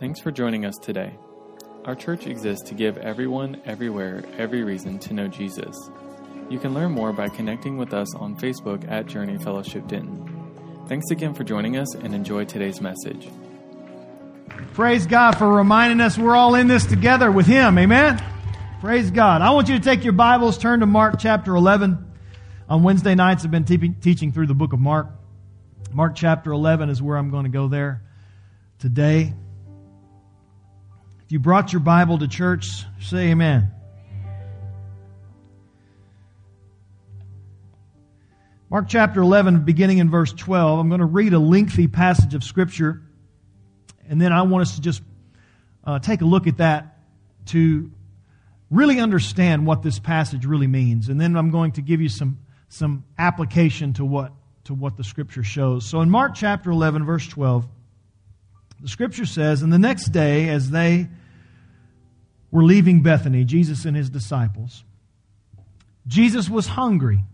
Thanks for joining us today. Our church exists to give everyone, everywhere, every reason to know Jesus. You can learn more by connecting with us on Facebook at Journey Fellowship Denton. Thanks again for joining us and enjoy today's message. Praise God for reminding us we're all in this together with Him. Amen? Praise God. I want you to take your Bibles, turn to Mark chapter 11. On Wednesday nights, I've been te- teaching through the book of Mark. Mark chapter 11 is where I'm going to go there today. You brought your Bible to church, say amen. Mark chapter 11, beginning in verse 12, I'm going to read a lengthy passage of Scripture, and then I want us to just uh, take a look at that to really understand what this passage really means. And then I'm going to give you some, some application to what, to what the Scripture shows. So in Mark chapter 11, verse 12, the Scripture says, And the next day, as they were leaving Bethany, Jesus and his disciples, Jesus was hungry.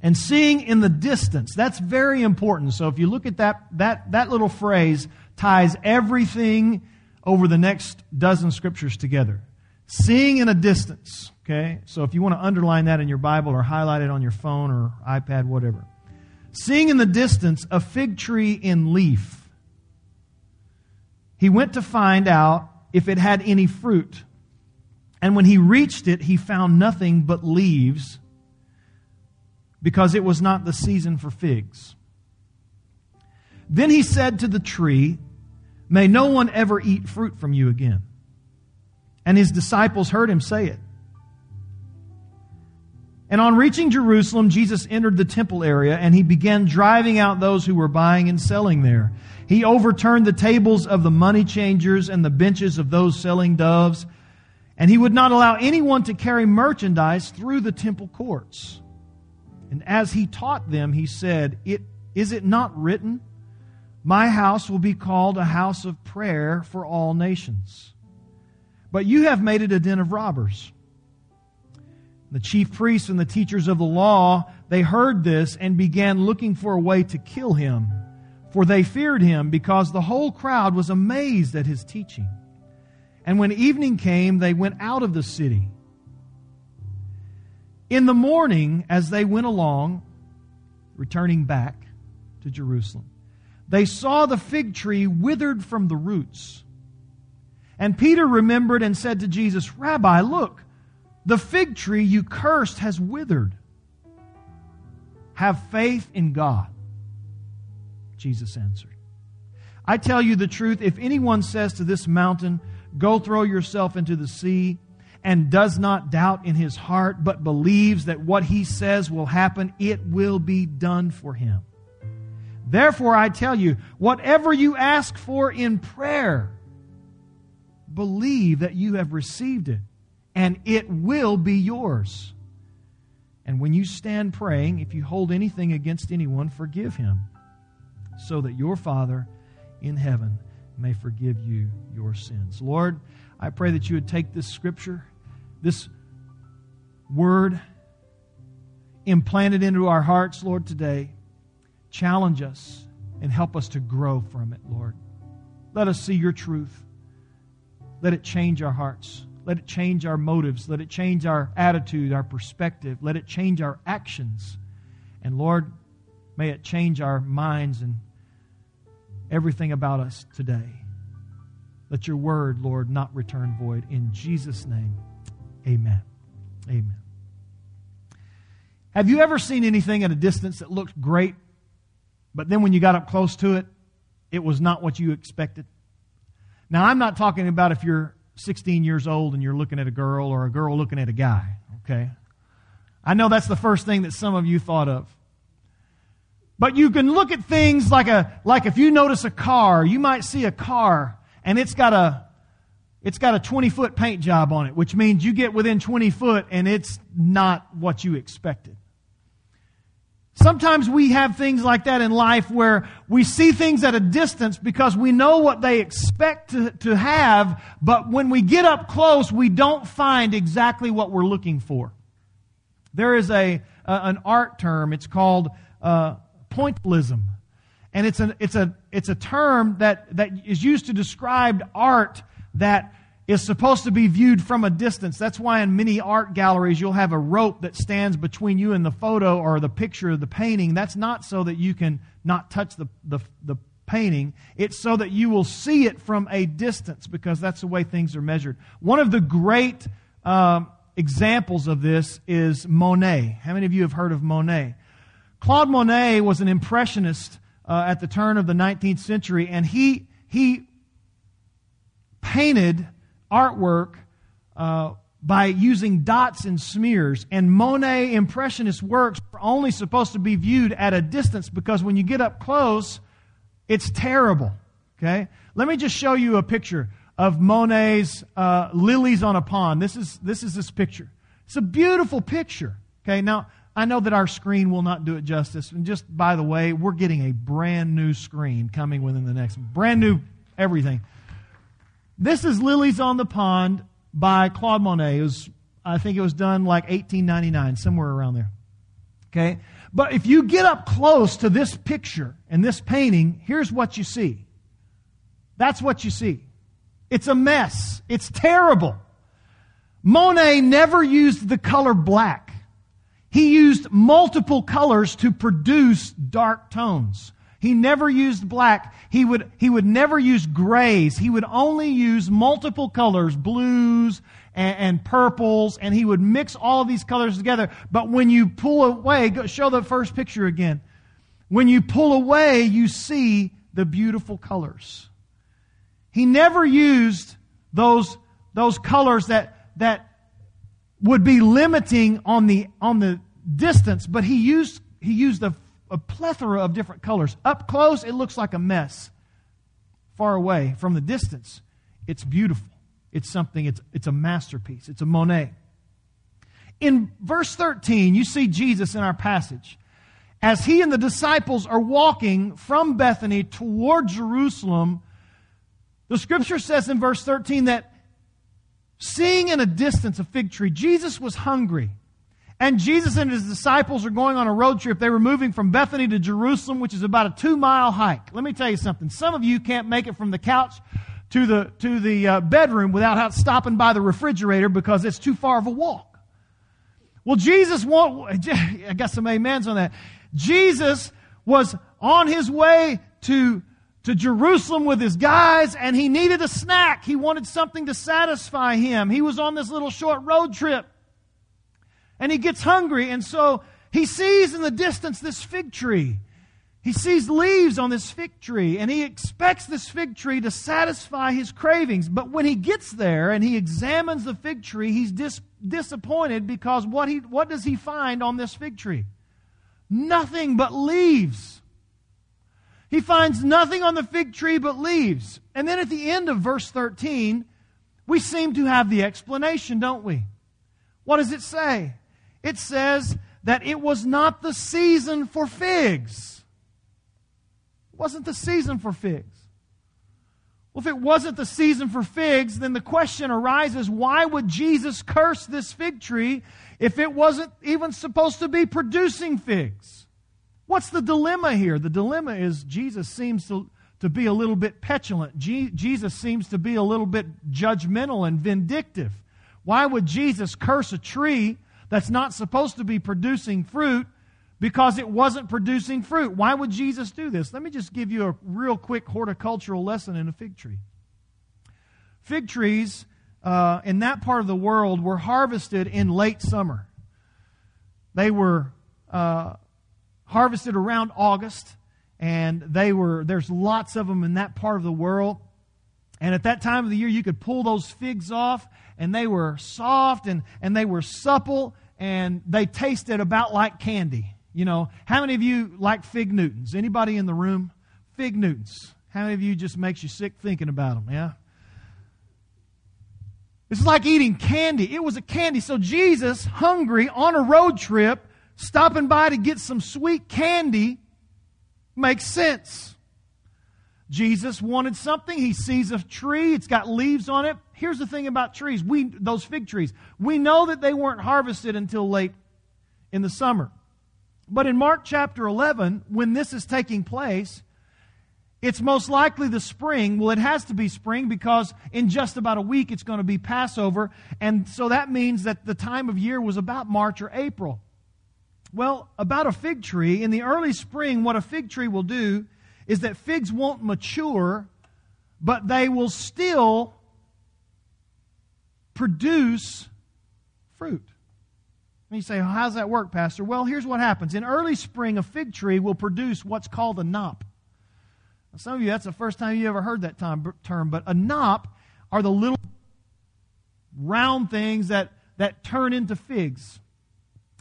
And seeing in the distance, that's very important. So if you look at that, that, that little phrase ties everything over the next dozen scriptures together. Seeing in a distance. Okay? So if you want to underline that in your Bible or highlight it on your phone or iPad, whatever. Seeing in the distance a fig tree in leaf, he went to find out if it had any fruit. And when he reached it, he found nothing but leaves because it was not the season for figs. Then he said to the tree, May no one ever eat fruit from you again. And his disciples heard him say it. And on reaching Jerusalem, Jesus entered the temple area and he began driving out those who were buying and selling there. He overturned the tables of the money changers and the benches of those selling doves, and he would not allow anyone to carry merchandise through the temple courts. And as he taught them, he said, it, Is it not written, My house will be called a house of prayer for all nations? But you have made it a den of robbers. The chief priests and the teachers of the law, they heard this and began looking for a way to kill him, for they feared him because the whole crowd was amazed at his teaching. And when evening came, they went out of the city. In the morning, as they went along, returning back to Jerusalem, they saw the fig tree withered from the roots. And Peter remembered and said to Jesus, Rabbi, look, the fig tree you cursed has withered. Have faith in God. Jesus answered. I tell you the truth, if anyone says to this mountain, Go throw yourself into the sea, and does not doubt in his heart, but believes that what he says will happen, it will be done for him. Therefore, I tell you, whatever you ask for in prayer, believe that you have received it, and it will be yours. And when you stand praying, if you hold anything against anyone, forgive him, so that your Father in heaven may forgive you your sins. Lord, I pray that you would take this scripture, this word, implant it into our hearts, Lord, today. Challenge us and help us to grow from it, Lord. Let us see your truth. Let it change our hearts. Let it change our motives. Let it change our attitude, our perspective. Let it change our actions. And Lord, may it change our minds and everything about us today. Let your word, Lord, not return void. In Jesus' name, amen. Amen. Have you ever seen anything at a distance that looked great, but then when you got up close to it, it was not what you expected? Now, I'm not talking about if you're 16 years old and you're looking at a girl or a girl looking at a guy, okay? I know that's the first thing that some of you thought of. But you can look at things like a, like if you notice a car, you might see a car and it's got a, it's got a 20 foot paint job on it, which means you get within 20 foot and it's not what you expected. Sometimes we have things like that in life where we see things at a distance because we know what they expect to, to have, but when we get up close, we don't find exactly what we're looking for. There is a, an art term, it's called uh, pointillism. And it's, an, it's a it's a term that, that is used to describe art that is supposed to be viewed from a distance. That's why in many art galleries you'll have a rope that stands between you and the photo or the picture of the painting. That's not so that you can not touch the, the, the painting. It's so that you will see it from a distance because that's the way things are measured. One of the great um, examples of this is Monet. How many of you have heard of Monet? Claude Monet was an impressionist uh, at the turn of the 19th century, and he, he painted artwork uh, by using dots and smears. And Monet Impressionist works are only supposed to be viewed at a distance because when you get up close, it's terrible. Okay? Let me just show you a picture of Monet's uh, Lilies on a Pond. This is, this is this picture. It's a beautiful picture. Okay, now I know that our screen will not do it justice. And just by the way, we're getting a brand new screen coming within the next, brand new everything. This is Lilies on the Pond by Claude Monet. It was, I think it was done like 1899, somewhere around there. Okay? But if you get up close to this picture and this painting, here's what you see. That's what you see. It's a mess. It's terrible. Monet never used the color black. He used multiple colors to produce dark tones. He never used black. He would, he would never use grays. He would only use multiple colors, blues and, and, purples, and he would mix all of these colors together. But when you pull away, go, show the first picture again. When you pull away, you see the beautiful colors. He never used those, those colors that, that would be limiting on the, on the distance, but he used, he used a a plethora of different colors. Up close, it looks like a mess. Far away, from the distance, it's beautiful. It's something, it's, it's a masterpiece. It's a Monet. In verse 13, you see Jesus in our passage. As he and the disciples are walking from Bethany toward Jerusalem, the scripture says in verse 13 that seeing in a distance a fig tree, Jesus was hungry. And Jesus and his disciples are going on a road trip. They were moving from Bethany to Jerusalem, which is about a two mile hike. Let me tell you something. Some of you can't make it from the couch to the, to the uh, bedroom without stopping by the refrigerator because it's too far of a walk. Well, Jesus want, I got some amens on that. Jesus was on his way to, to Jerusalem with his guys and he needed a snack. He wanted something to satisfy him. He was on this little short road trip and he gets hungry, and so he sees in the distance this fig tree. He sees leaves on this fig tree, and he expects this fig tree to satisfy his cravings. But when he gets there and he examines the fig tree, he's dis- disappointed because what, he, what does he find on this fig tree? Nothing but leaves. He finds nothing on the fig tree but leaves. And then at the end of verse 13, we seem to have the explanation, don't we? What does it say? It says that it was not the season for figs. It wasn't the season for figs. Well, if it wasn't the season for figs, then the question arises why would Jesus curse this fig tree if it wasn't even supposed to be producing figs? What's the dilemma here? The dilemma is Jesus seems to, to be a little bit petulant. Je- Jesus seems to be a little bit judgmental and vindictive. Why would Jesus curse a tree that's not supposed to be producing fruit because it wasn't producing fruit. Why would Jesus do this? Let me just give you a real quick horticultural lesson in a fig tree. Fig trees uh, in that part of the world were harvested in late summer. They were uh, harvested around August, and they were there's lots of them in that part of the world. And at that time of the year, you could pull those figs off, and they were soft and, and they were supple, and they tasted about like candy. You know, how many of you like fig Newtons? Anybody in the room? Fig Newtons. How many of you just makes you sick thinking about them? Yeah? It's like eating candy. It was a candy. So Jesus, hungry on a road trip, stopping by to get some sweet candy, makes sense. Jesus wanted something. He sees a tree. It's got leaves on it. Here's the thing about trees. We, those fig trees. We know that they weren't harvested until late in the summer. But in Mark chapter 11, when this is taking place, It's most likely the spring. Well, it has to be spring because in just about a week it's going to be Passover. And so that means that the time of year was about March or April. Well, about a fig tree, in the early spring, what a fig tree will do is that figs won't mature, but they will still produce fruit. And you say, well, how does that work, Pastor? Well, here's what happens. In early spring, a fig tree will produce what's called a knop. Some of you, that's the first time you ever heard that term, but a knop are the little round things that, that turn into figs.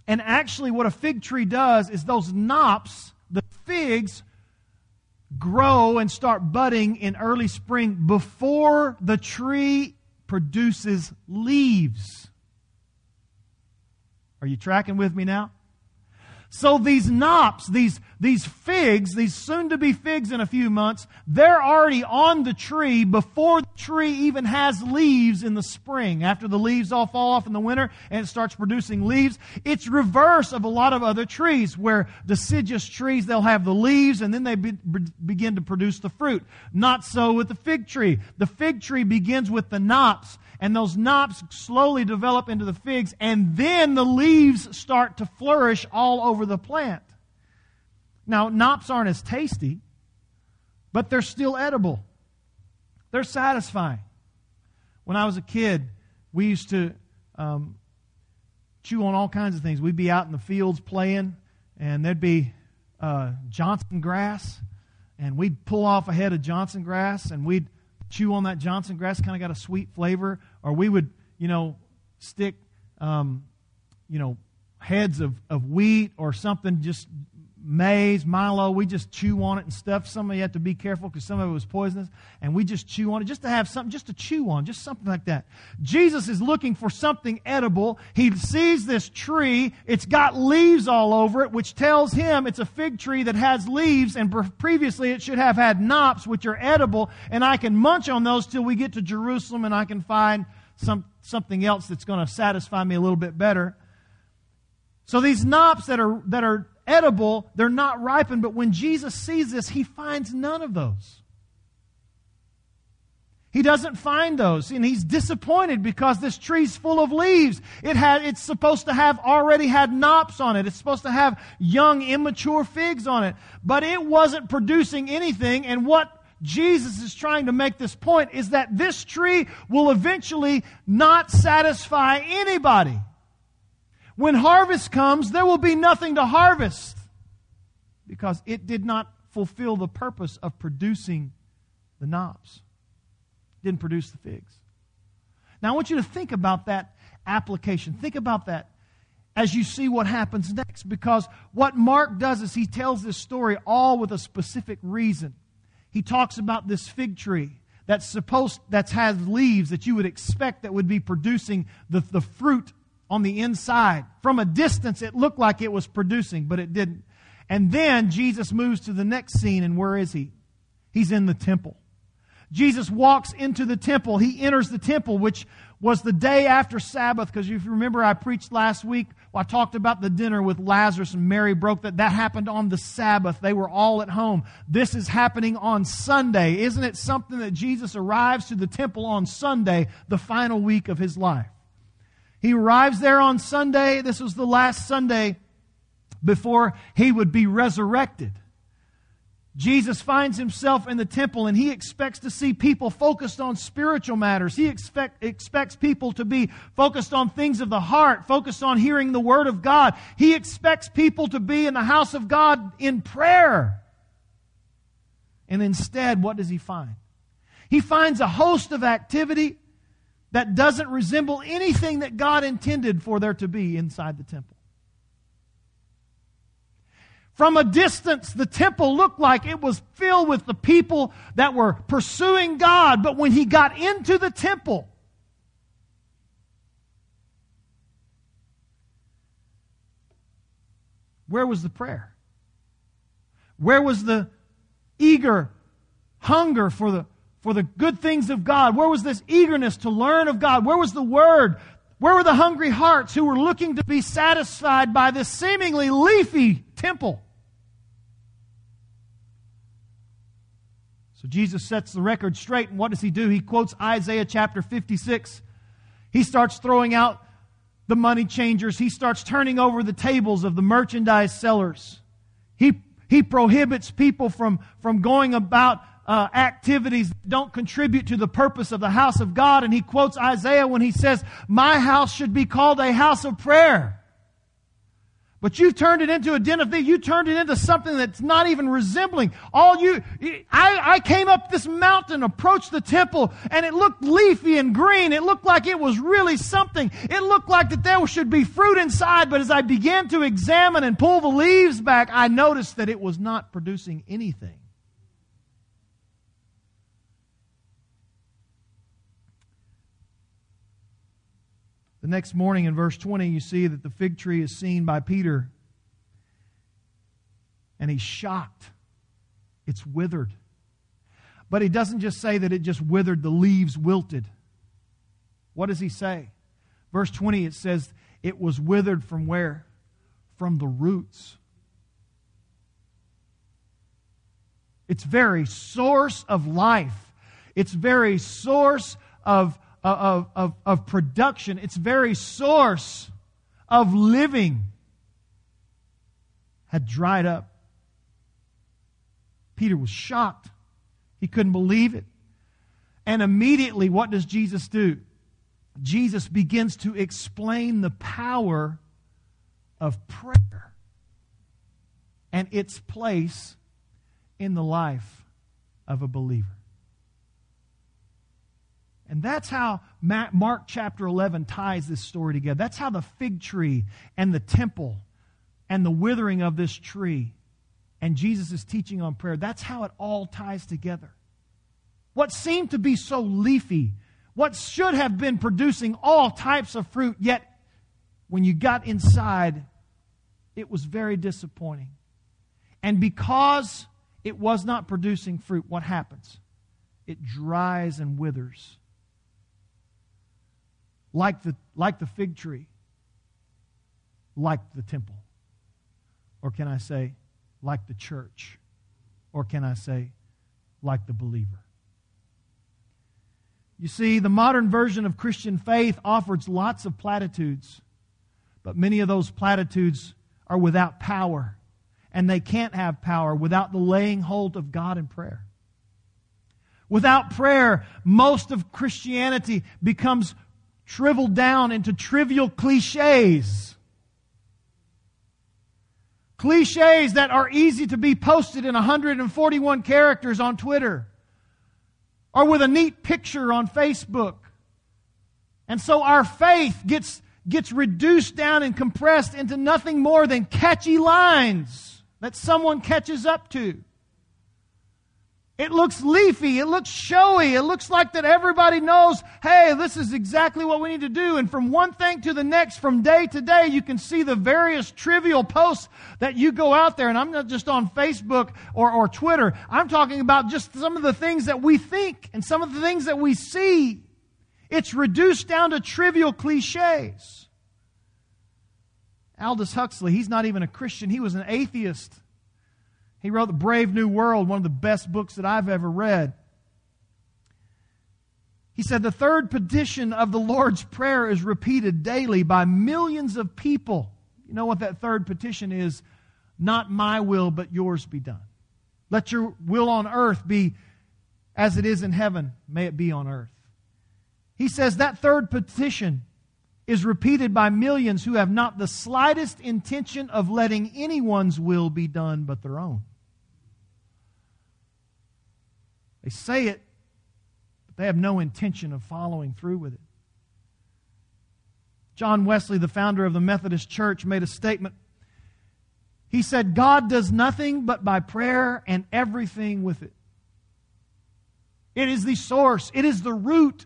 And actually, what a fig tree does is those knops, the figs, grow and start budding in early spring before the tree produces leaves. Are you tracking with me now? So these knops, these, these figs, these soon to be figs in a few months, they're already on the tree before the tree even has leaves in the spring. After the leaves all fall off in the winter and it starts producing leaves, it's reverse of a lot of other trees where deciduous trees, they'll have the leaves and then they be, begin to produce the fruit. Not so with the fig tree. The fig tree begins with the knops and those knops slowly develop into the figs, and then the leaves start to flourish all over the plant. Now, knops aren't as tasty, but they're still edible. They're satisfying. When I was a kid, we used to um, chew on all kinds of things. We'd be out in the fields playing, and there'd be uh, Johnson grass, and we'd pull off a head of Johnson grass, and we'd chew on that Johnson grass, kind of got a sweet flavor. Or we would, you know, stick, um, you know, heads of, of wheat or something, just maize, Milo. We just chew on it and stuff. Some of you have to be careful because some of it was poisonous. And we just chew on it just to have something, just to chew on, just something like that. Jesus is looking for something edible. He sees this tree. It's got leaves all over it, which tells him it's a fig tree that has leaves. And previously it should have had knops, which are edible. And I can munch on those till we get to Jerusalem and I can find some, something else that's going to satisfy me a little bit better. So these knops that are, that are edible, they're not ripened, but when Jesus sees this, he finds none of those. He doesn't find those, and he's disappointed because this tree's full of leaves. It had, it's supposed to have already had knops on it. It's supposed to have young, immature figs on it. But it wasn't producing anything, and what Jesus is trying to make this point is that this tree will eventually not satisfy anybody. When harvest comes, there will be nothing to harvest because it did not fulfill the purpose of producing the knops. It didn't produce the figs. Now, I want you to think about that application. Think about that as you see what happens next because what Mark does is he tells this story all with a specific reason. He talks about this fig tree that's supposed that has leaves that you would expect that would be producing the, the fruit on the inside. From a distance, it looked like it was producing, but it didn't. And then Jesus moves to the next scene, and where is he? He's in the temple. Jesus walks into the temple. He enters the temple, which was the day after Sabbath, because if you remember, I preached last week. I talked about the dinner with Lazarus and Mary broke that. That happened on the Sabbath. They were all at home. This is happening on Sunday. Isn't it something that Jesus arrives to the temple on Sunday, the final week of his life? He arrives there on Sunday. This was the last Sunday before he would be resurrected. Jesus finds himself in the temple and he expects to see people focused on spiritual matters. He expect, expects people to be focused on things of the heart, focused on hearing the Word of God. He expects people to be in the house of God in prayer. And instead, what does he find? He finds a host of activity that doesn't resemble anything that God intended for there to be inside the temple. From a distance, the temple looked like it was filled with the people that were pursuing God, but when he got into the temple, where was the prayer? Where was the eager hunger for the for the good things of God? Where was this eagerness to learn of God? Where was the Word? Where were the hungry hearts who were looking to be satisfied by this seemingly leafy temple? So Jesus sets the record straight, and what does he do? He quotes Isaiah chapter 56. He starts throwing out the money changers. He starts turning over the tables of the merchandise sellers. He, he prohibits people from, from going about uh, activities don't contribute to the purpose of the house of God. And he quotes Isaiah when he says, My house should be called a house of prayer. But you've turned it into a den of thieves. You turned it into something that's not even resembling. All you, I, I came up this mountain, approached the temple, and it looked leafy and green. It looked like it was really something. It looked like that there should be fruit inside, but as I began to examine and pull the leaves back, I noticed that it was not producing anything. The next morning in verse 20, you see that the fig tree is seen by Peter, and he's shocked. It's withered. But he doesn't just say that it just withered, the leaves wilted. What does he say? Verse 20, it says, it was withered from where? From the roots. Its very source of life, its very source of of, of, of production, its very source of living had dried up. Peter was shocked. He couldn't believe it. And immediately, what does Jesus do? Jesus begins to explain the power of prayer and its place in the life of a believer. And that's how Mark chapter 11 ties this story together. That's how the fig tree and the temple and the withering of this tree and Jesus' teaching on prayer, that's how it all ties together. What seemed to be so leafy, what should have been producing all types of fruit, yet when you got inside, it was very disappointing. And because it was not producing fruit, what happens? It dries and withers like the, like the fig tree, like the temple? Or can I say, like the church? Or can I say, like the believer? You see, the modern version of Christian faith offers lots of platitudes, but many of those platitudes are without power, and they can't have power without the laying hold of God in prayer. Without prayer, most of Christianity becomes shriveled down into trivial cliches. Cliches that are easy to be posted in 141 characters on Twitter or with a neat picture on Facebook. And so our faith gets, gets reduced down and compressed into nothing more than catchy lines that someone catches up to. It looks leafy. It looks showy. It looks like that everybody knows, hey, this is exactly what we need to do. And from one thing to the next, from day to day, you can see the various trivial posts that you go out there. And I'm not just on Facebook or, or Twitter. I'm talking about just some of the things that we think and some of the things that we see. It's reduced down to trivial cliches. Aldous Huxley, he's not even a Christian. He was an atheist. He wrote The Brave New World, one of the best books that I've ever read. He said the third petition of the Lord's Prayer is repeated daily by millions of people. You know what that third petition is? Not my will, but yours be done. Let your will on earth be as it is in heaven. May it be on earth. He says that third petition is repeated by millions who have not the slightest intention of letting anyone's will be done but their own. They say it, but they have no intention of following through with it. John Wesley, the founder of the Methodist Church, made a statement. He said, God does nothing but by prayer and everything with it. It is the source, it is the root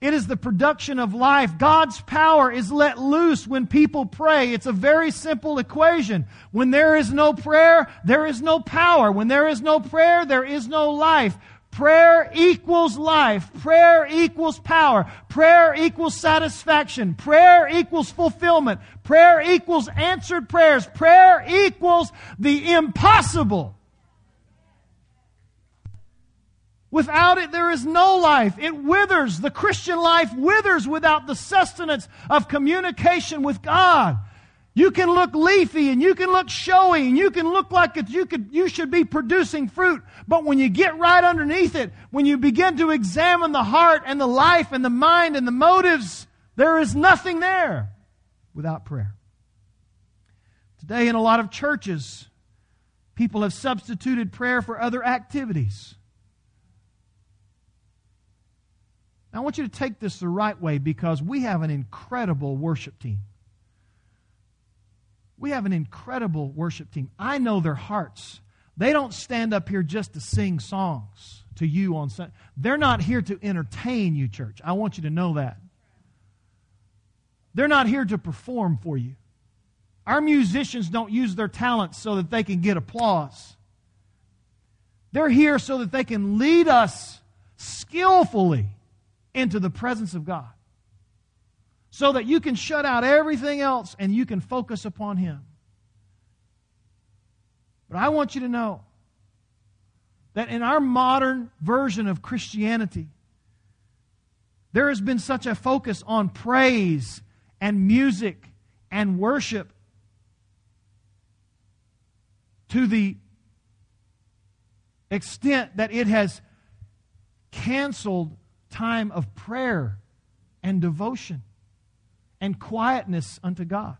it is the production of life. God's power is let loose when people pray. It's a very simple equation. When there is no prayer, there is no power. When there is no prayer, there is no life. Prayer equals life. Prayer equals power. Prayer equals satisfaction. Prayer equals fulfillment. Prayer equals answered prayers. Prayer equals the impossible. Without it, there is no life. It withers. The Christian life withers without the sustenance of communication with God. You can look leafy and you can look showy and you can look like you could, you should be producing fruit. But when you get right underneath it, when you begin to examine the heart and the life and the mind and the motives, there is nothing there without prayer. Today in a lot of churches, people have substituted prayer for other activities. Now, I want you to take this the right way because we have an incredible worship team. We have an incredible worship team. I know their hearts. They don't stand up here just to sing songs to you on Sunday. They're not here to entertain you, church. I want you to know that. They're not here to perform for you. Our musicians don't use their talents so that they can get applause. They're here so that they can lead us skillfully into the presence of God. So that you can shut out everything else and you can focus upon Him. But I want you to know that in our modern version of Christianity, there has been such a focus on praise and music and worship to the extent that it has canceled time of prayer and devotion and quietness unto God.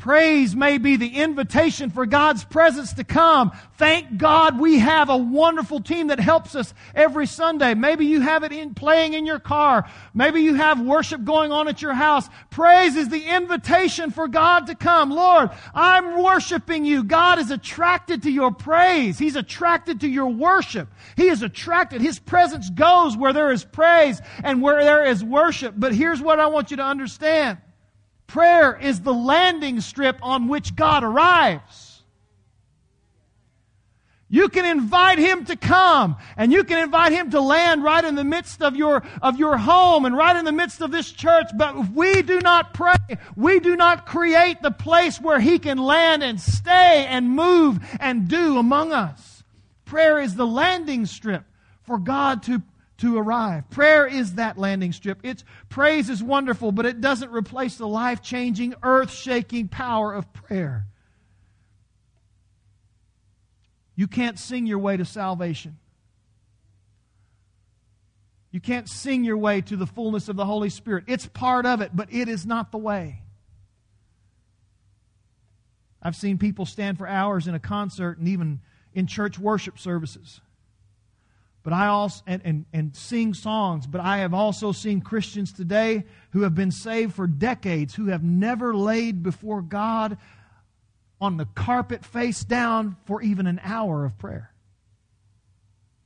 Praise may be the invitation for God's presence to come. Thank God we have a wonderful team that helps us every Sunday. Maybe you have it in playing in your car. Maybe you have worship going on at your house. Praise is the invitation for God to come. Lord, I'm worshiping you. God is attracted to your praise. He's attracted to your worship. He is attracted. His presence goes where there is praise and where there is worship. But here's what I want you to understand. Prayer is the landing strip on which God arrives. You can invite Him to come and you can invite Him to land right in the midst of your, of your home and right in the midst of this church. But if we do not pray, we do not create the place where He can land and stay and move and do among us. Prayer is the landing strip for God to to arrive. Prayer is that landing strip. Its praise is wonderful, but it doesn't replace the life changing, earth shaking power of prayer. You can't sing your way to salvation. You can't sing your way to the fullness of the Holy Spirit. It's part of it, but it is not the way. I've seen people stand for hours in a concert and even in church worship services but I also and, and, and sing songs, but I have also seen Christians today who have been saved for decades who have never laid before God on the carpet face down for even an hour of prayer.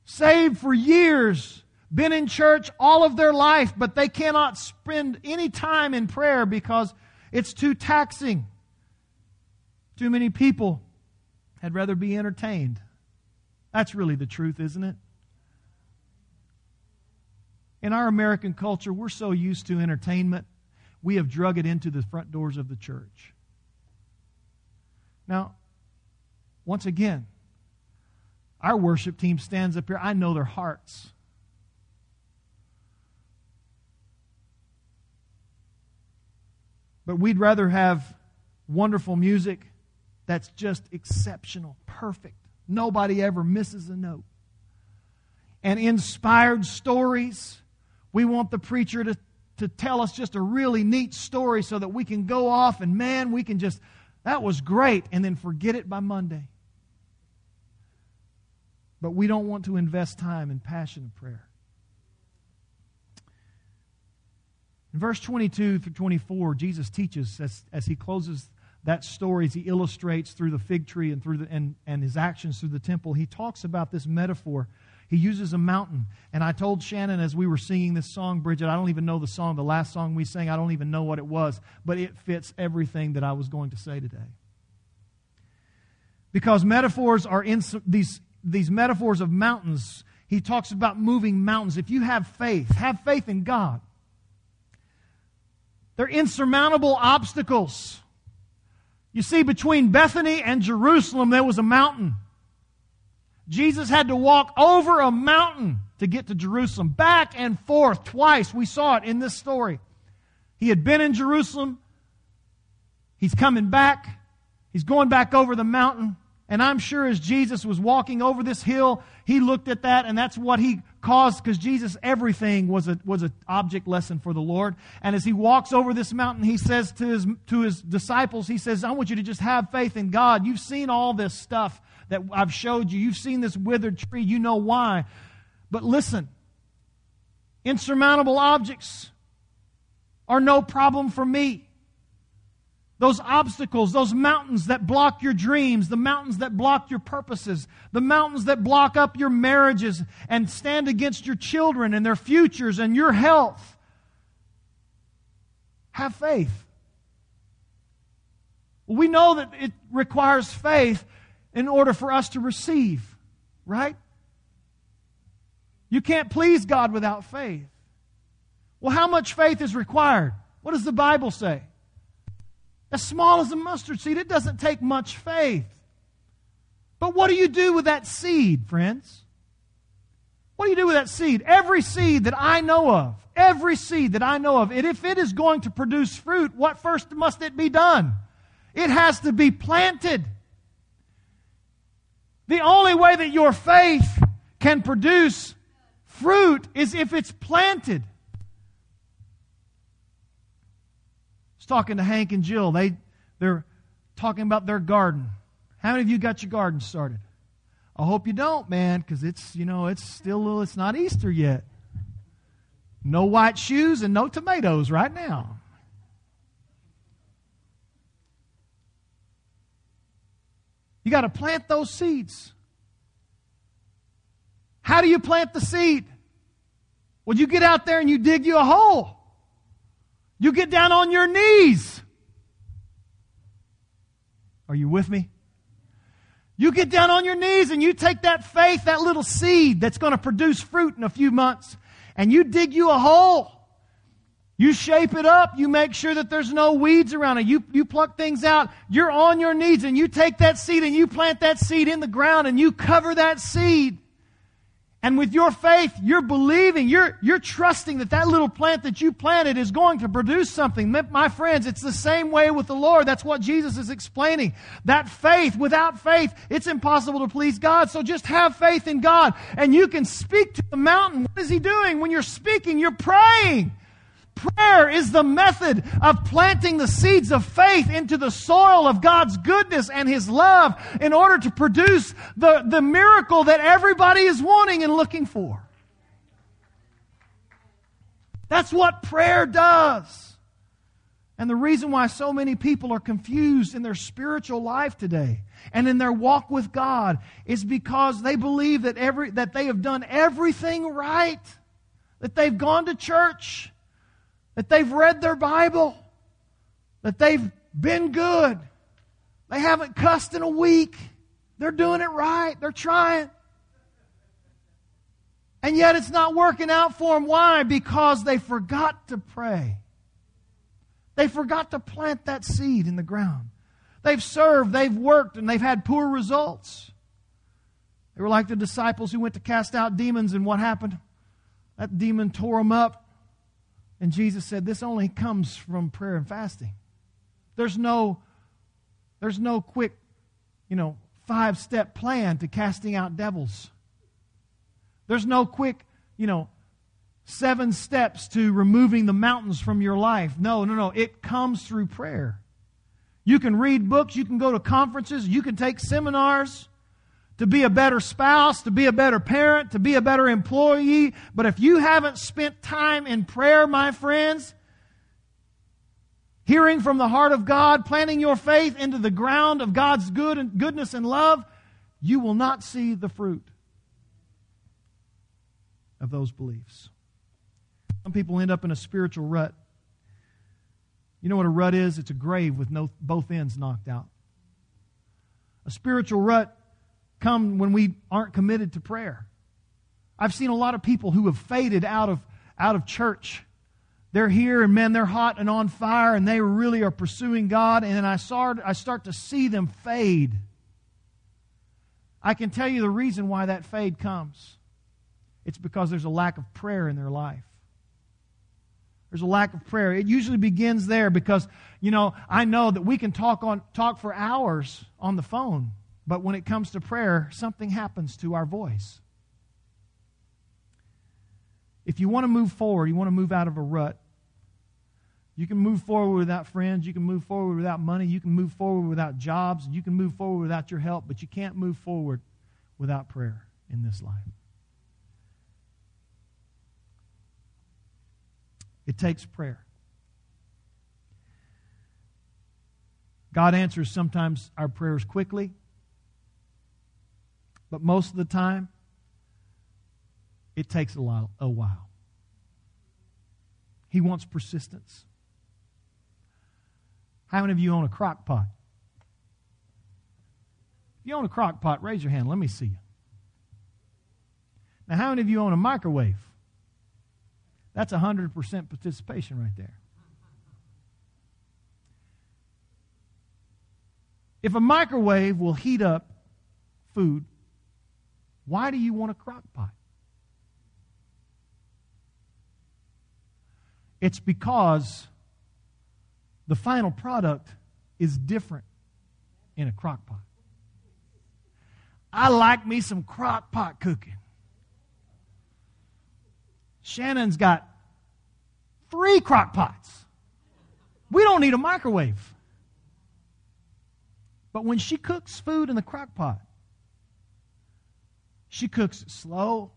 Saved for years, been in church all of their life, but they cannot spend any time in prayer because it's too taxing. Too many people had rather be entertained. That's really the truth, isn't it? In our American culture, we're so used to entertainment, we have drug it into the front doors of the church. Now, once again, our worship team stands up here. I know their hearts. But we'd rather have wonderful music that's just exceptional, perfect. Nobody ever misses a note. And inspired stories we want the preacher to, to tell us just a really neat story so that we can go off and, man, we can just, that was great, and then forget it by Monday. But we don't want to invest time in passion of prayer. In verse 22 through 24, Jesus teaches as, as he closes that story, as he illustrates through the fig tree and, through the, and, and his actions through the temple, he talks about this metaphor he uses a mountain. And I told Shannon as we were singing this song, Bridget, I don't even know the song, the last song we sang, I don't even know what it was, but it fits everything that I was going to say today. Because metaphors are in these, these metaphors of mountains. He talks about moving mountains. If you have faith, have faith in God. They're insurmountable obstacles. You see, between Bethany and Jerusalem, there was a mountain. Jesus had to walk over a mountain to get to Jerusalem, back and forth twice. We saw it in this story. He had been in Jerusalem. He's coming back. He's going back over the mountain. And I'm sure as Jesus was walking over this hill, he looked at that, and that's what he caused, because Jesus, everything was a was an object lesson for the Lord. And as he walks over this mountain, he says to his to his disciples, he says, I want you to just have faith in God. You've seen all this stuff that I've showed you. You've seen this withered tree. You know why. But listen, insurmountable objects are no problem for me. Those obstacles, those mountains that block your dreams, the mountains that block your purposes, the mountains that block up your marriages and stand against your children and their futures and your health. Have faith. We know that it requires faith in order for us to receive, right? You can't please God without faith. Well, how much faith is required? What does the Bible say? As small as a mustard seed, it doesn't take much faith. But what do you do with that seed, friends? What do you do with that seed? Every seed that I know of, every seed that I know of, if it is going to produce fruit, what first must it be done? It has to be planted. The only way that your faith can produce fruit is if it's planted. I was talking to Hank and Jill. They, they're talking about their garden. How many of you got your garden started? I hope you don't, man, because it's, you know, it's still, little, it's not Easter yet. No white shoes and no tomatoes right now. You got to plant those seeds. How do you plant the seed? Well, you get out there and you dig you a hole. You get down on your knees. Are you with me? You get down on your knees and you take that faith, that little seed that's going to produce fruit in a few months, and you dig you a hole. You shape it up. You make sure that there's no weeds around it. You, you pluck things out. You're on your knees and you take that seed and you plant that seed in the ground and you cover that seed. And with your faith, you're believing, you're, you're trusting that that little plant that you planted is going to produce something. My friends, it's the same way with the Lord. That's what Jesus is explaining. That faith, without faith, it's impossible to please God. So just have faith in God and you can speak to the mountain. What is He doing? When you're speaking, you're praying. Prayer is the method of planting the seeds of faith into the soil of God's goodness and His love in order to produce the, the miracle that everybody is wanting and looking for. That's what prayer does. And the reason why so many people are confused in their spiritual life today and in their walk with God is because they believe that every that they have done everything right. That they've gone to church, that they've read their Bible, that they've been good. They haven't cussed in a week. They're doing it right. They're trying. And yet it's not working out for them. Why? Because they forgot to pray. They forgot to plant that seed in the ground. They've served, they've worked, and they've had poor results. They were like the disciples who went to cast out demons, and what happened? That demon tore them up. And Jesus said, This only comes from prayer and fasting. There's no, there's no quick, you know, five step plan to casting out devils. There's no quick, you know, seven steps to removing the mountains from your life. No, no, no. It comes through prayer. You can read books, you can go to conferences, you can take seminars to be a better spouse, to be a better parent, to be a better employee. But if you haven't spent time in prayer, my friends, hearing from the heart of God, planting your faith into the ground of God's good and goodness and love, you will not see the fruit of those beliefs. Some people end up in a spiritual rut. You know what a rut is? It's a grave with no, both ends knocked out. A spiritual rut come when we aren't committed to prayer. I've seen a lot of people who have faded out of, out of church. They're here and man, they're hot and on fire and they really are pursuing God. And I start, I start to see them fade. I can tell you the reason why that fade comes. It's because there's a lack of prayer in their life. There's a lack of prayer. It usually begins there because, you know, I know that we can talk on talk for hours on the phone, but when it comes to prayer, something happens to our voice. If you want to move forward, you want to move out of a rut, you can move forward without friends. You can move forward without money. You can move forward without jobs. You can move forward without your help, but you can't move forward without prayer in this life. It takes prayer. God answers sometimes our prayers quickly, but most of the time, it takes a while. A while. He wants persistence. How many of you own a crock pot? If you own a crock pot, raise your hand. Let me see you. Now, how many of you own a microwave? That's 100% participation right there. If a microwave will heat up food, why do you want a crock pot? It's because the final product is different in a crock pot. I like me some crock pot cooking. Shannon's got three crock pots. We don't need a microwave. But when she cooks food in the crock pot, she cooks it slow,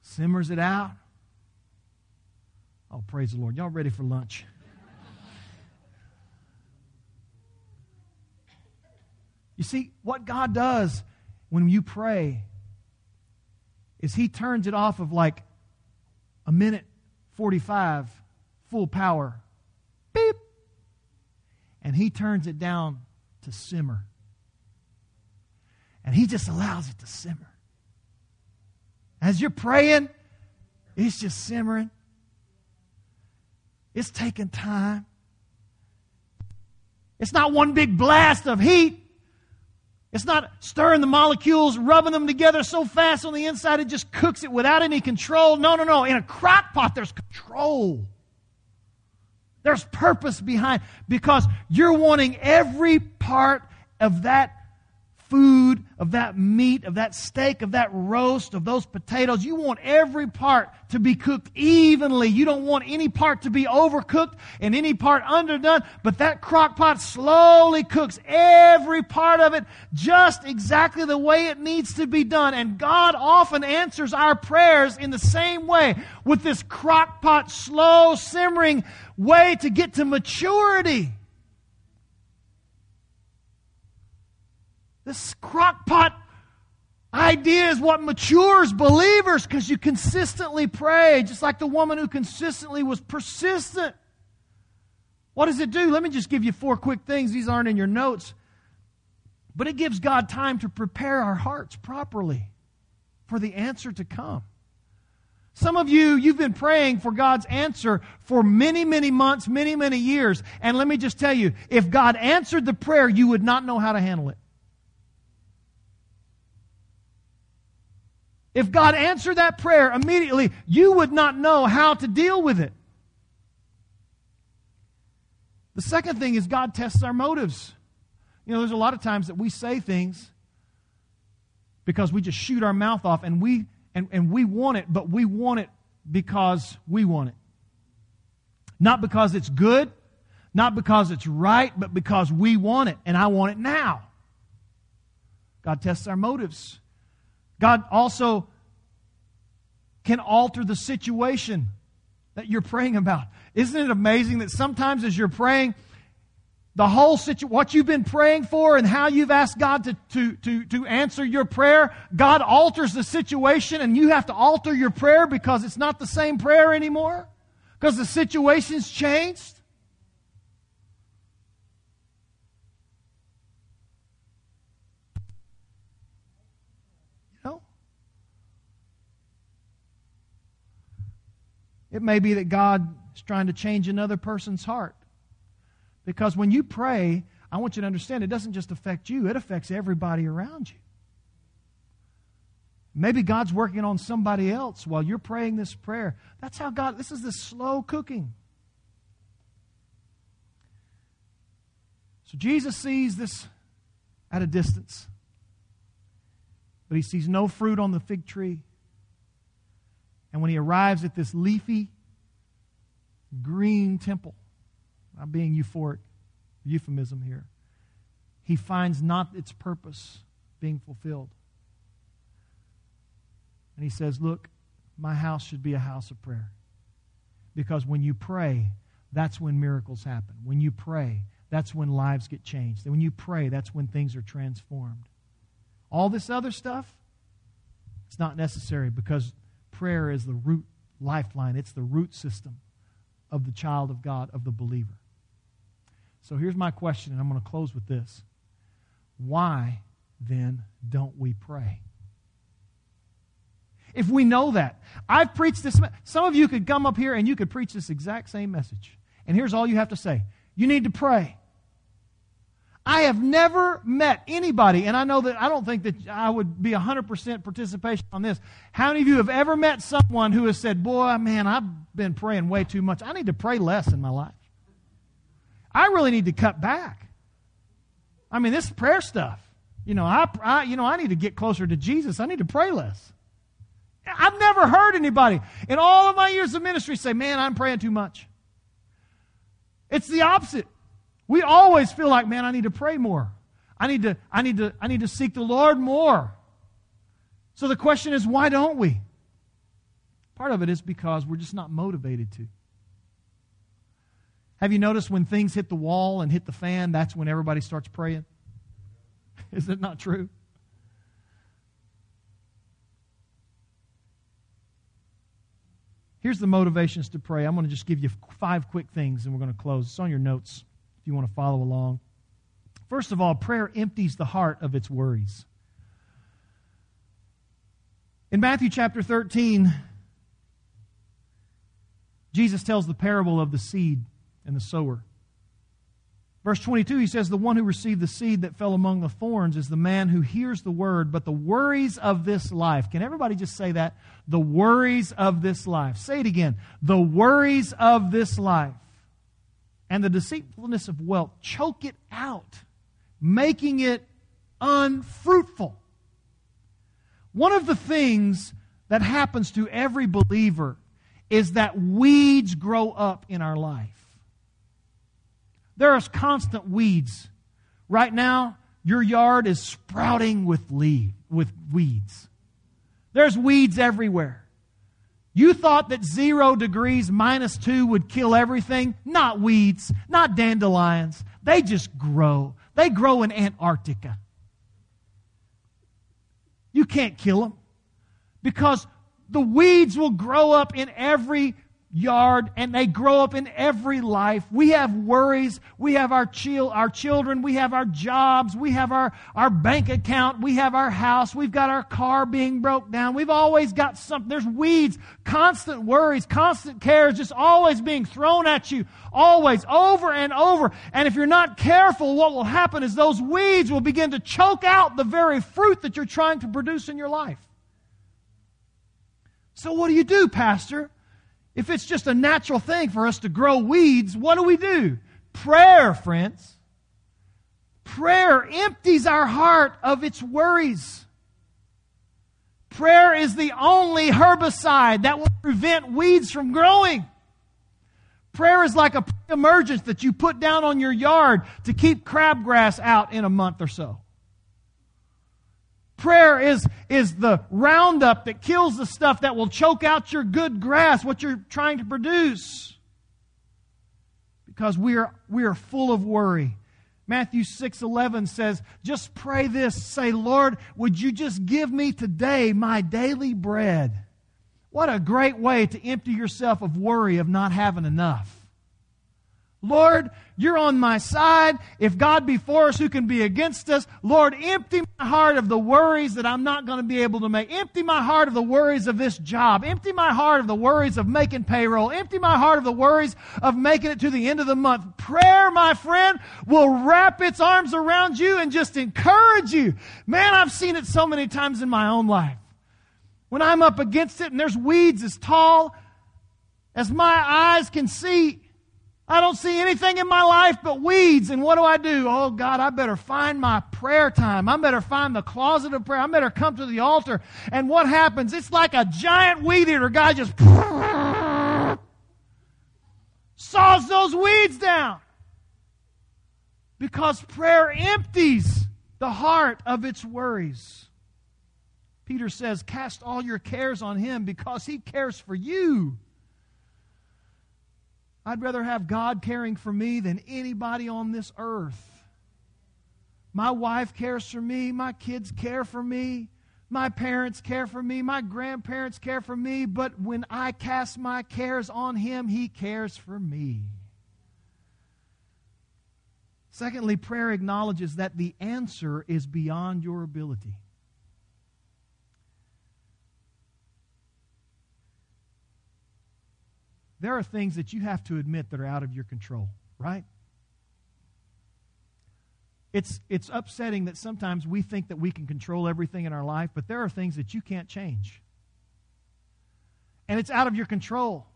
simmers it out, Oh, praise the Lord. Y'all ready for lunch? You see, what God does when you pray is He turns it off of like a minute 45 full power. Beep. And He turns it down to simmer. And He just allows it to simmer. As you're praying, it's just simmering. It's taking time. It's not one big blast of heat. It's not stirring the molecules, rubbing them together so fast on the inside it just cooks it without any control. No, no, no. In a crock pot, there's control. There's purpose behind because you're wanting every part of that food, of that meat, of that steak, of that roast, of those potatoes. You want every part to be cooked evenly. You don't want any part to be overcooked and any part underdone. But that crock pot slowly cooks every part of it just exactly the way it needs to be done. And God often answers our prayers in the same way with this crock pot slow simmering way to get to maturity. This crockpot idea is what matures believers because you consistently pray, just like the woman who consistently was persistent. What does it do? Let me just give you four quick things. These aren't in your notes. But it gives God time to prepare our hearts properly for the answer to come. Some of you, you've been praying for God's answer for many, many months, many, many years. And let me just tell you, if God answered the prayer, you would not know how to handle it. If God answered that prayer immediately, you would not know how to deal with it. The second thing is God tests our motives. You know, there's a lot of times that we say things because we just shoot our mouth off and we and, and we want it, but we want it because we want it. Not because it's good, not because it's right, but because we want it, and I want it now. God tests our motives. God also can alter the situation that you're praying about. Isn't it amazing that sometimes as you're praying, the whole situation, what you've been praying for and how you've asked God to, to, to, to answer your prayer, God alters the situation and you have to alter your prayer because it's not the same prayer anymore? Because the situation's changed? It may be that God is trying to change another person's heart. Because when you pray, I want you to understand it doesn't just affect you, it affects everybody around you. Maybe God's working on somebody else while you're praying this prayer. That's how God, this is the slow cooking. So Jesus sees this at a distance, but he sees no fruit on the fig tree. And when he arrives at this leafy, green temple, I'm being euphoric, euphemism here, he finds not its purpose being fulfilled. And he says, Look, my house should be a house of prayer. Because when you pray, that's when miracles happen. When you pray, that's when lives get changed. And when you pray, that's when things are transformed. All this other stuff, it's not necessary because prayer is the root lifeline, it's the root system of the child of God, of the believer. So here's my question, and I'm going to close with this. Why then don't we pray? if we know that. I've preached this. Some of you could come up here and you could preach this exact same message. And here's all you have to say you need to pray. I have never met anybody, and I know that I don't think that I would be 100% participation on this. How many of you have ever met someone who has said, Boy, man, I've been praying way too much. I need to pray less in my life. I really need to cut back. I mean, this prayer stuff, you know, I, I, you know, I need to get closer to Jesus. I need to pray less. I've never heard anybody in all of my years of ministry say, Man, I'm praying too much. It's the opposite. We always feel like, man, I need to pray more. I need to, I need to, I need to seek the Lord more. So the question is, why don't we? Part of it is because we're just not motivated to. Have you noticed when things hit the wall and hit the fan, that's when everybody starts praying? Is it not true? Here's the motivations to pray. I'm going to just give you five quick things and we're going to close. It's on your notes if you want to follow along. First of all, prayer empties the heart of its worries. In Matthew chapter 13, Jesus tells the parable of the seed and the sower. Verse 22, he says, The one who received the seed that fell among the thorns is the man who hears the word, but the worries of this life. Can everybody just say that? The worries of this life. Say it again. The worries of this life and the deceitfulness of wealth choke it out, making it unfruitful. One of the things that happens to every believer is that weeds grow up in our life. There are constant weeds. Right now, your yard is sprouting with leaf, with weeds. There's weeds everywhere. You thought that zero degrees minus two would kill everything? Not weeds, not dandelions. They just grow. They grow in Antarctica. You can't kill them because the weeds will grow up in every yard and they grow up in every life. We have worries. We have our, chil- our children. We have our jobs. We have our, our bank account. We have our house. We've got our car being broke down. We've always got something. There's weeds, constant worries, constant cares, just always being thrown at you, always, over and over. And if you're not careful, what will happen is those weeds will begin to choke out the very fruit that you're trying to produce in your life. So what do you do, Pastor? If it's just a natural thing for us to grow weeds, what do we do? Prayer, friends. Prayer empties our heart of its worries. Prayer is the only herbicide that will prevent weeds from growing. Prayer is like a pre-emergence that you put down on your yard to keep crabgrass out in a month or so. Prayer is, is the roundup that kills the stuff that will choke out your good grass, what you're trying to produce. Because we are, we are full of worry. Matthew 6:11 says, "Just pray this, say, Lord, would you just give me today my daily bread?" What a great way to empty yourself of worry of not having enough. Lord, you're on my side. If God be for us, who can be against us? Lord, empty my heart of the worries that I'm not going to be able to make. Empty my heart of the worries of this job. Empty my heart of the worries of making payroll. Empty my heart of the worries of making it to the end of the month. Prayer, my friend, will wrap its arms around you and just encourage you. Man, I've seen it so many times in my own life. When I'm up against it and there's weeds as tall as my eyes can see, I don't see anything in my life but weeds. And what do I do? Oh God, I better find my prayer time. I better find the closet of prayer. I better come to the altar. And what happens? It's like a giant weed eater guy just saws those weeds down. Because prayer empties the heart of its worries. Peter says, Cast all your cares on him because he cares for you. I'd rather have God caring for me than anybody on this earth. My wife cares for me. My kids care for me. My parents care for me. My grandparents care for me. But when I cast my cares on Him, He cares for me. Secondly, prayer acknowledges that the answer is beyond your ability. There are things that you have to admit that are out of your control, right? It's, it's upsetting that sometimes we think that we can control everything in our life, but there are things that you can't change. And it's out of your control.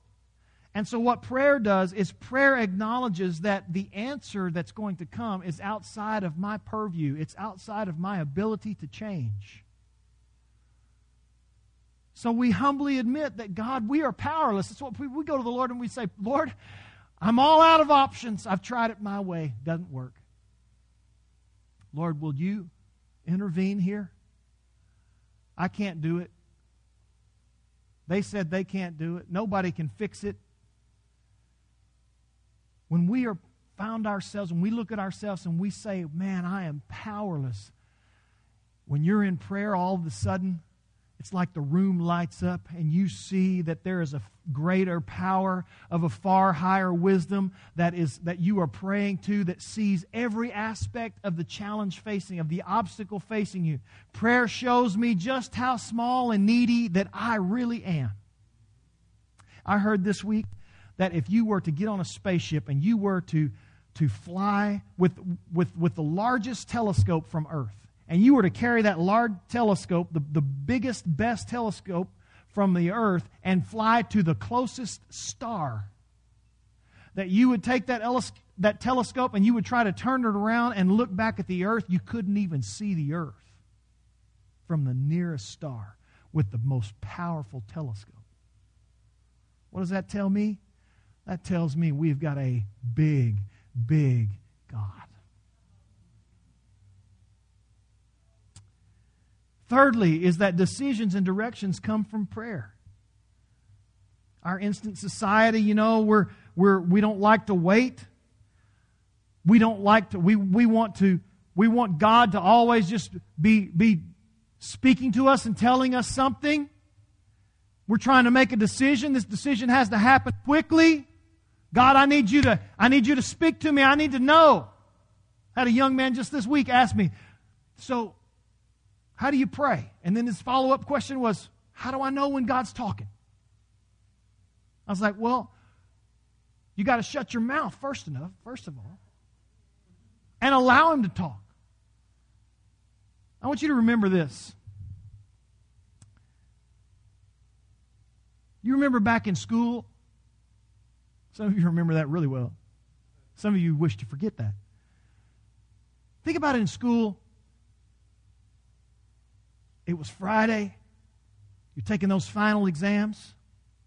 And so, what prayer does is prayer acknowledges that the answer that's going to come is outside of my purview, it's outside of my ability to change. So we humbly admit that God, we are powerless. That's what we, we go to the Lord and we say, Lord, I'm all out of options. I've tried it my way. Doesn't work. Lord, will you intervene here? I can't do it. They said they can't do it. Nobody can fix it. When we are found ourselves, when we look at ourselves and we say, Man, I am powerless. When you're in prayer, all of a sudden, it's like the room lights up and you see that there is a greater power of a far higher wisdom that is that you are praying to that sees every aspect of the challenge facing of the obstacle facing you. Prayer shows me just how small and needy that i really am. I heard this week that if you were to get on a spaceship and you were to to fly with with with the largest telescope from earth and you were to carry that large telescope, the, the biggest, best telescope from the earth, and fly to the closest star, that you would take that, that telescope and you would try to turn it around and look back at the earth, you couldn't even see the earth from the nearest star with the most powerful telescope. What does that tell me? That tells me we've got a big, big God. Thirdly, is that decisions and directions come from prayer. Our instant society, you know, we're, we're, we don't like to wait. We don't like to, we, we want to, we want God to always just be, be speaking to us and telling us something. We're trying to make a decision. This decision has to happen quickly. God, I need you to, I need you to speak to me. I need to know. I had a young man just this week ask me, so how do you pray? And then his follow up question was, How do I know when God's talking? I was like, Well, you got to shut your mouth first enough, first of all, and allow him to talk. I want you to remember this. You remember back in school? Some of you remember that really well. Some of you wish to forget that. Think about it in school. It was Friday. You're taking those final exams.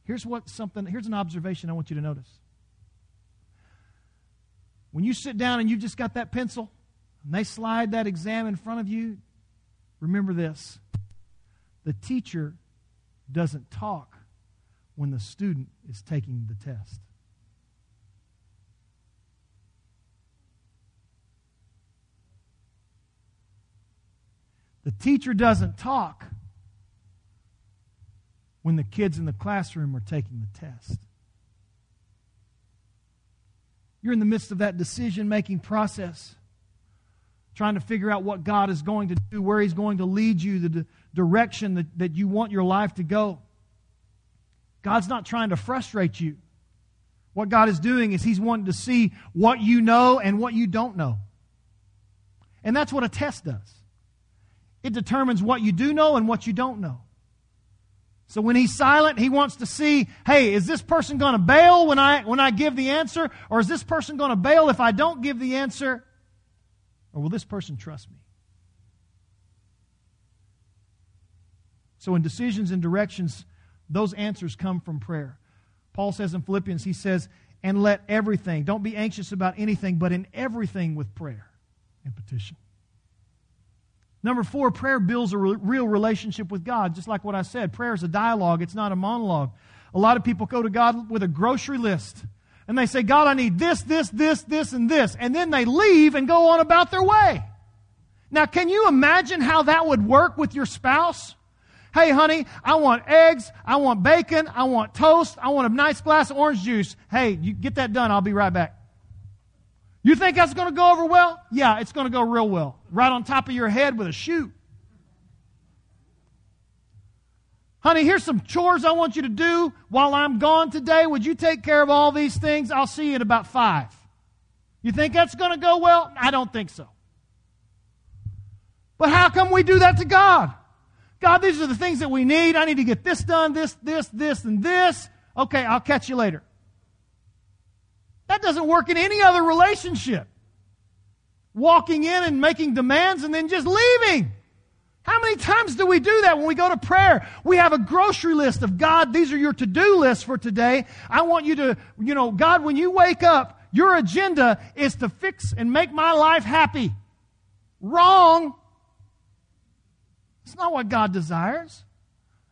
Here's what something, here's an observation I want you to notice. When you sit down and you've just got that pencil and they slide that exam in front of you, remember this. The teacher doesn't talk when the student is taking the test. The teacher doesn't talk when the kids in the classroom are taking the test. You're in the midst of that decision making process, trying to figure out what God is going to do, where He's going to lead you, the d- direction that, that you want your life to go. God's not trying to frustrate you. What God is doing is He's wanting to see what you know and what you don't know. And that's what a test does. It determines what you do know and what you don't know. So when he's silent, he wants to see, hey, is this person going to bail when I, when I give the answer? Or is this person going to bail if I don't give the answer? Or will this person trust me? So in decisions and directions, those answers come from prayer. Paul says in Philippians, he says, and let everything, don't be anxious about anything, but in everything with prayer and petition. Number four, prayer builds a re- real relationship with God. Just like what I said, prayer is a dialogue, it's not a monologue. A lot of people go to God with a grocery list. And they say, God, I need this, this, this, this, and this. And then they leave and go on about their way. Now, can you imagine how that would work with your spouse? Hey, honey, I want eggs. I want bacon. I want toast. I want a nice glass of orange juice. Hey, you get that done. I'll be right back. You think that's going to go over well? Yeah, it's going to go real well. Right on top of your head with a shoe. Honey, here's some chores I want you to do while I'm gone today. Would you take care of all these things? I'll see you in about five. You think that's going to go well? I don't think so. But how come we do that to God? God, these are the things that we need. I need to get this done, this, this, this, and this. Okay, I'll catch you later. That doesn't work in any other relationship. Walking in and making demands and then just leaving. How many times do we do that when we go to prayer? We have a grocery list of God, these are your to-do lists for today. I want you to, you know, God, when you wake up, your agenda is to fix and make my life happy. Wrong. It's not what God desires.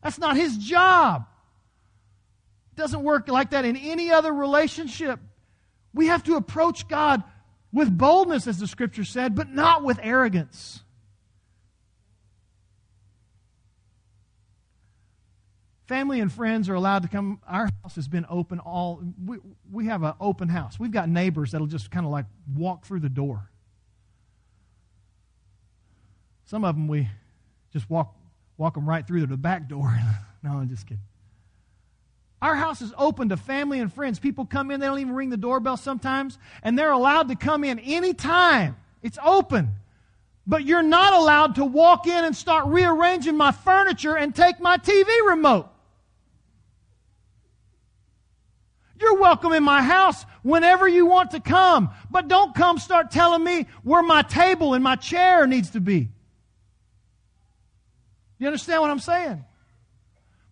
That's not His job. It doesn't work like that in any other relationship. We have to approach God with boldness, as the scripture said, but not with arrogance. Family and friends are allowed to come. Our house has been open all. We, we have an open house. We've got neighbors that'll just kind of like walk through the door. Some of them we just walk walk them right through to the back door. no, I'm just kidding. Our house is open to family and friends. People come in, they don't even ring the doorbell sometimes, and they're allowed to come in anytime. It's open. But you're not allowed to walk in and start rearranging my furniture and take my TV remote. You're welcome in my house whenever you want to come, but don't come start telling me where my table and my chair needs to be. You understand what I'm saying?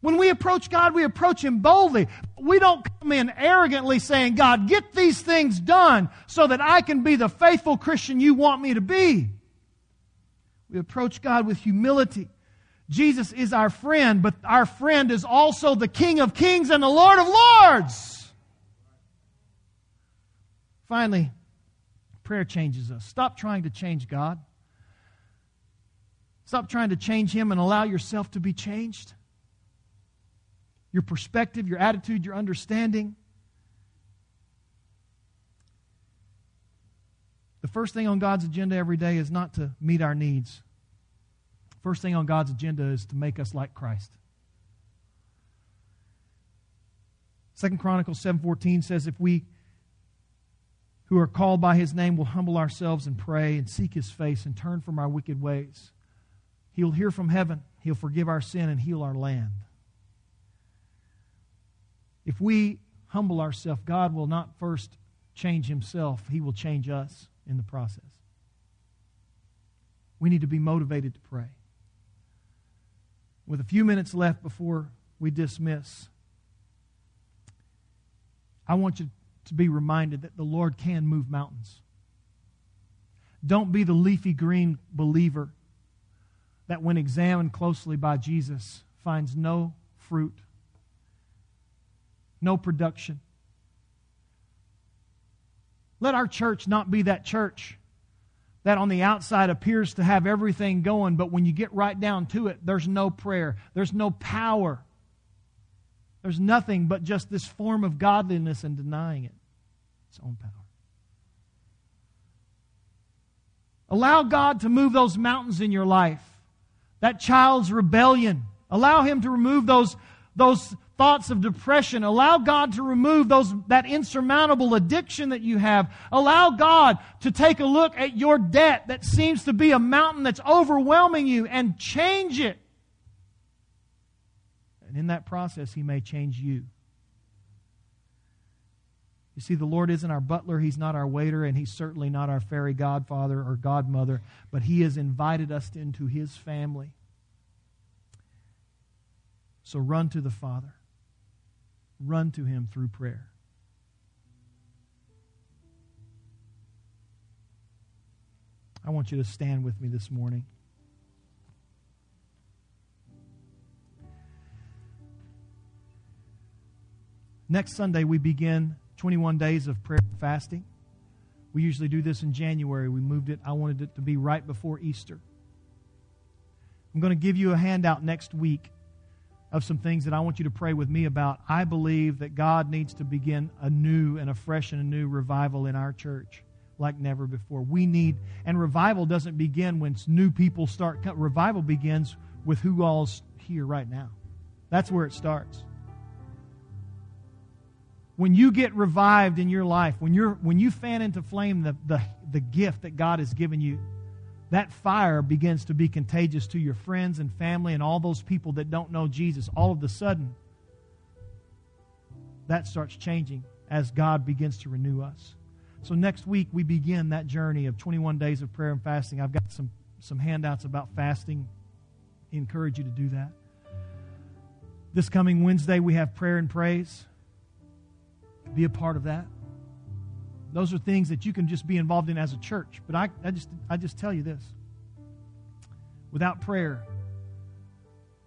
When we approach God, we approach Him boldly. We don't come in arrogantly saying, God, get these things done so that I can be the faithful Christian you want me to be. We approach God with humility. Jesus is our friend, but our friend is also the King of kings and the Lord of lords. Finally, prayer changes us. Stop trying to change God. Stop trying to change Him and allow yourself to be changed your perspective, your attitude, your understanding. The first thing on God's agenda every day is not to meet our needs. First thing on God's agenda is to make us like Christ. Second Chronicles 7:14 says if we who are called by his name will humble ourselves and pray and seek his face and turn from our wicked ways, he'll hear from heaven, he'll forgive our sin and heal our land. If we humble ourselves, God will not first change himself, he will change us in the process. We need to be motivated to pray. With a few minutes left before we dismiss, I want you to be reminded that the Lord can move mountains. Don't be the leafy green believer that, when examined closely by Jesus, finds no fruit no production. Let our church not be that church that on the outside appears to have everything going, but when you get right down to it, there's no prayer, there's no power, there's nothing but just this form of godliness and denying it its own power. Allow God to move those mountains in your life, that child's rebellion. Allow Him to remove those, those thoughts of depression. Allow God to remove those, that insurmountable addiction that you have. Allow God to take a look at your debt that seems to be a mountain that's overwhelming you and change it. And in that process, He may change you. You see, the Lord isn't our butler, He's not our waiter, and He's certainly not our fairy godfather or godmother, but He has invited us into His family. So run to the Father, run to Him through prayer. I want you to stand with me this morning. Next Sunday, we begin 21 days of prayer and fasting. We usually do this in January. We moved it, I wanted it to be right before Easter. I'm going to give you a handout next week of some things that I want you to pray with me about. I believe that God needs to begin a new and a fresh and a new revival in our church like never before. We need, and revival doesn't begin when new people start. Revival begins with who all's here right now. That's where it starts when you get revived in your life, when, you're, when you fan into flame the, the, the gift that God has given you, that fire begins to be contagious to your friends and family and all those people that don't know Jesus. All of a sudden, that starts changing as God begins to renew us. So next week, we begin that journey of 21 days of prayer and fasting. I've got some, some handouts about fasting. I encourage you to do that. This coming Wednesday, we have prayer and praise be a part of that. Those are things that you can just be involved in as a church. But I, I, just, I just tell you this without prayer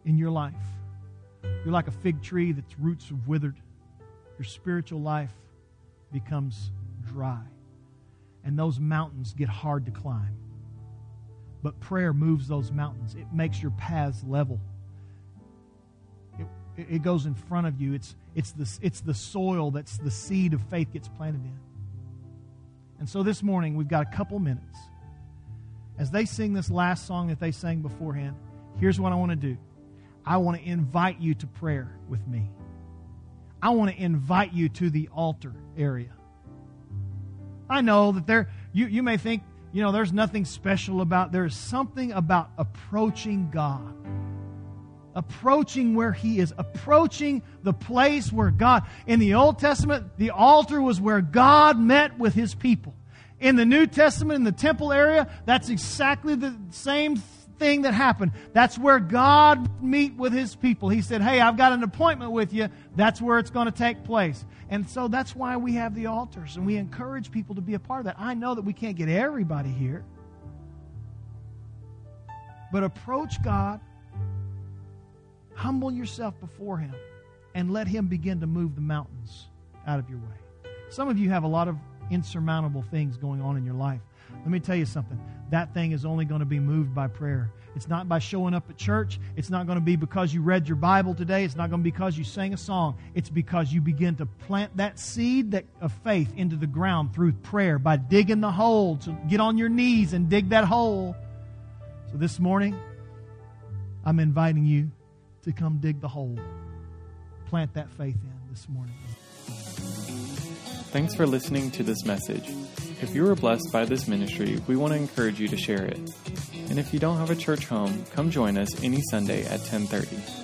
in your life, you're like a fig tree that's roots have withered. Your spiritual life becomes dry. And those mountains get hard to climb. But prayer moves those mountains, it makes your paths level. It, it goes in front of you. It's, it's the, it's the soil that's the seed of faith gets planted in. And so this morning, we've got a couple minutes. As they sing this last song that they sang beforehand, here's what I want to do I want to invite you to prayer with me. I want to invite you to the altar area. I know that there, you, you may think, you know, there's nothing special about, there's something about approaching God approaching where he is, approaching the place where God, in the Old Testament, the altar was where God met with his people. In the New Testament, in the temple area, that's exactly the same thing that happened. That's where God meet with his people. He said, Hey, I've got an appointment with you. That's where it's going to take place. And so that's why we have the altars and we encourage people to be a part of that. I know that we can't get everybody here. But approach God Humble yourself before Him and let Him begin to move the mountains out of your way. Some of you have a lot of insurmountable things going on in your life. Let me tell you something. That thing is only going to be moved by prayer. It's not by showing up at church. It's not going to be because you read your Bible today. It's not going to be because you sang a song. It's because you begin to plant that seed that, of faith into the ground through prayer by digging the hole. So get on your knees and dig that hole. So this morning, I'm inviting you to come dig the hole. Plant that faith in this morning. Thanks for listening to this message. If you were blessed by this ministry, we want to encourage you to share it. And if you don't have a church home, come join us any Sunday at 1030.